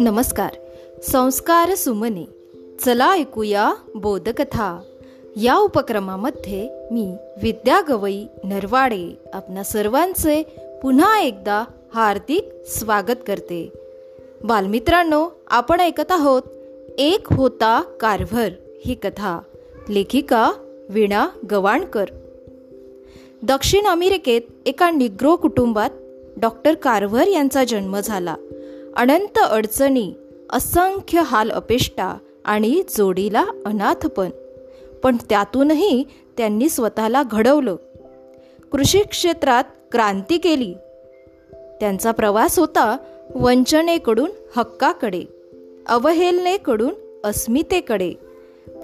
नमस्कार. संस्कार सुमने. चला ऐकूया बोधकथा. या उपक्रमामध्ये मी विद्या गवई नरवाडे आपणा सर्वांचे पुन्हा एकदा हार्दिक स्वागत करते. बालमित्रांनो आपण ऐकत आहोत एक होता कारभर ही कथा. लेखिका वीणा गवाणकर. दक्षिण अमेरिकेत एका निग्रो कुटुंबात डॉक्टर कारव्हर यांचा जन्म झाला. अनंत अडचणी असंख्य हाल अपेष्टा आणि जोडीला अनाथपण पण. त्यातूनही त्यांनी स्वतःला घडवलं. कृषी क्षेत्रात क्रांती केली. त्यांचा प्रवास होता वंचनेकडून हक्काकडे अवहेलनेकडून अस्मितेकडे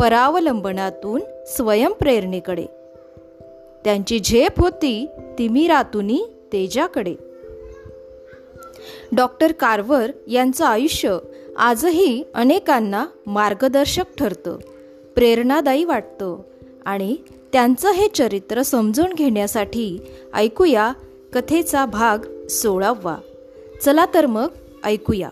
परावलंबनातून स्वयंप्रेरणेकडे. त्यांची झेप होती तिमिरातुनी तेजाकडे. डॉक्टर कार्वर यांचं आयुष्य आजही अनेकांना मार्गदर्शक ठरतं प्रेरणादायी वाटतं आणि त्यांचं हे चरित्र समजून घेण्यासाठी ऐकूया कथेचा भाग सोळावा. चला तर मग ऐकूया.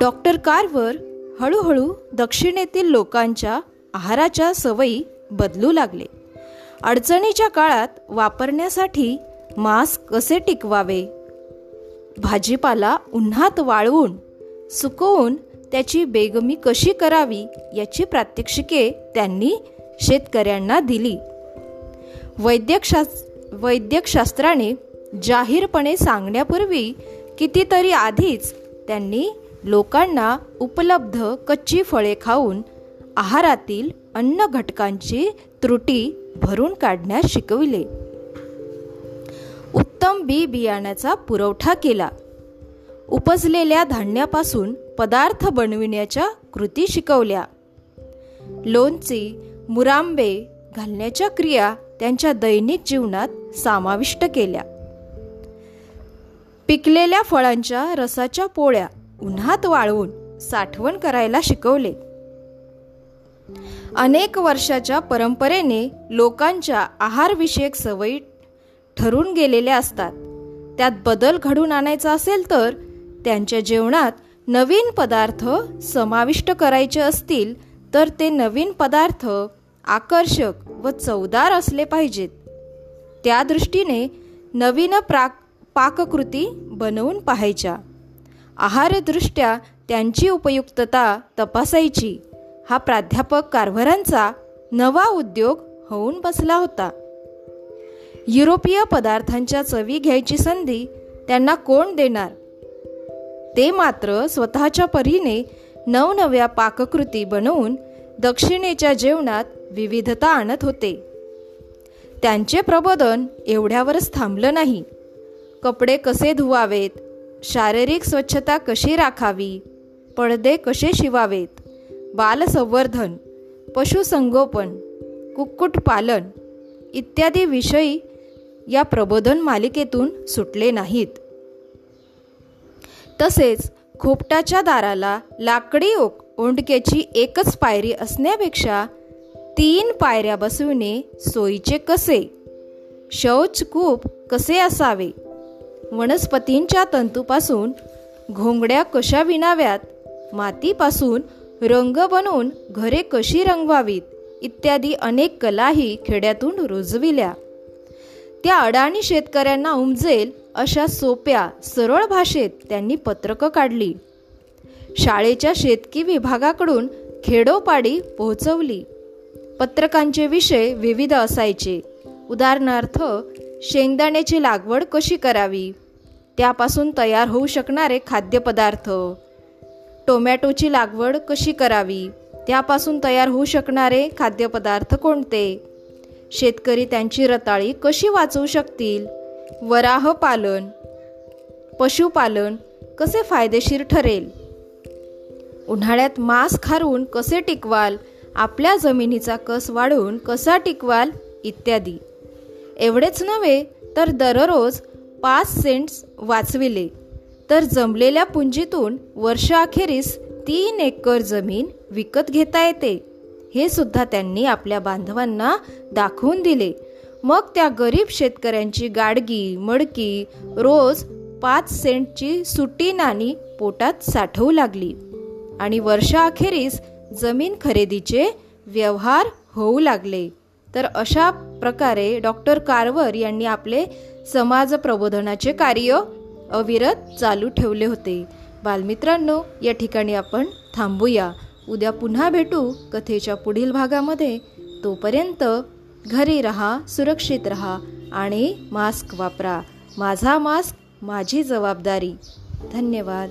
डॉक्टर कार्वर हळूहळू दक्षिणेतील लोकांच्या आहाराच्या सवयी बदलू लागले. अडचणीच्या काळात वापरण्यासाठी मास्क कसे टिकवावे? भाजीपाला उन्हात वाळवून सुकवून त्याची बेगमी कशी करावी याची प्रात्यक्षिके त्यांनी शेतकऱ्यांना दिली. वैद्यकशास् वैद्यकशास्त्राने जाहीरपणे सांगण्यापूर्वी कितीतरी आधीच त्यांनी लोकांना उपलब्ध कच्ची फळे खाऊन आहारातील अन्न घटकांची त्रुटी भरून काढण्यास शिकविले. उत्तम बी बियाण्याचा पुरवठा केला. उपजलेल्या धान्यापासून पदार्थ बनविण्याच्या कृती शिकवल्या. लोणची मुरांबे घालण्याच्या क्रिया त्यांच्या दैनिक जीवनात समाविष्ट केल्या. पिकलेल्या फळांच्या रसाच्या पोळ्या उन्हात वाळवून साठवण करायला शिकवले. अनेक वर्षाच्या परंपरेने लोकांच्या आहारविषयक सवयी ठरून गेलेल्या असतात. त्यात बदल घडून आणायचा असेल तर त्यांच्या जेवणात नवीन पदार्थ समाविष्ट करायचे असतील तर ते नवीन पदार्थ आकर्षक व चवदार असले पाहिजेत. त्या दृष्टीने नवीन प्राक पाककृती बनवून पाहायच्या. आहारदृष्ट्या त्यांची उपयुक्तता तपासायची. हा प्राध्यापक कारभारांचा नवा उद्योग होऊन बसला होता. युरोपीय पदार्थांच्या चवी घ्यायची संधी त्यांना कोण देणार? ते मात्र स्वतःच्या परीने नवनव्या पाककृती बनवून दक्षिणेच्या जेवणात विविधता आणत होते. त्यांचे प्रबोधन एवढ्यावरच थांबलं नाही. कपडे कसे धुवावेत? शारीरिक स्वच्छता कशी राखावी? पडदे कसे शिवावेत? बालसंवर्धन पशुसंगोपन कुक्कुटपालन इत्यादी विषयी या प्रबोधन मालिकेतून सुटले नाहीत. तसेच खोपटाच्या दाराला लाकडी ओक ओंडक्याची एकच पायरी असण्यापेक्षा तीन पायऱ्या बसविणे सोयीचे कसे? शौचकूप कसे असावे? वनस्पतींच्या तंतूपासून घोंगड्या कशा विणाव्यात? मातीपासून रंग बनवून घरे कशी रंगवावीत इत्यादी अनेक कलाही खेड्यातून रुजविल्या. त्या अडाणी शेतकऱ्यांना उमजेल अशा सोप्या सरळ भाषेत त्यांनी पत्रकं काढली. शाळेच्या शेतकी विभागाकडून खेडोपाडी पोहोचवली. पत्रकांचे विषय विविध असायचे. उदाहरणार्थ शेंगदाण्याची लागवड कशी करावी? त्यापासून तयार होऊ शकणारे खाद्यपदार्थ टोमॅटोची लागवड कशी करावी? त्यापासून तयार होऊ शकणारे खाद्यपदार्थ कोणते? शेतकरी त्यांची रताळी कशी वाचवू शकतील? वराह पालन पशुपालन कसे फायदेशीर ठरेल? उन्हाळ्यात मांस खारून कसे टिकवाल? आपल्या जमिनीचा कस वाढवून कसा टिकवाल? इत्यादी. एवढेच नव्हे तर दररोज पाच सेंट्स वाचविले. तर जमलेल्या पुंजीतून वर्षाअखेरीस तीन एकर जमीन विकत घेता येते. हे सुद्धा त्यांनी आपल्या बांधवांना दाखवून दिले. मग त्या गरीब शेतकऱ्यांची गाडगी मडकी रोज पाच सेंटची सुटी नाणी पोटात साठवू लागली आणि वर्षाअखेरीस जमीन खरेदीचे व्यवहार होऊ लागले. तर अशा प्रकारे डॉक्टर कारवर यांनी आपले समाज प्रबोधनाचे कार्य अविरत चालू ठेवले होते. बालमित्रांनो या ठिकाणी आपण थांबूया. उद्या पुन्हा भेटू कथेच्या पुढील भागामध्ये. तोपर्यंत घरी रहा सुरक्षित रहा आणि मास्क वापरा. माझा मास्क माझी जबाबदारी. धन्यवाद.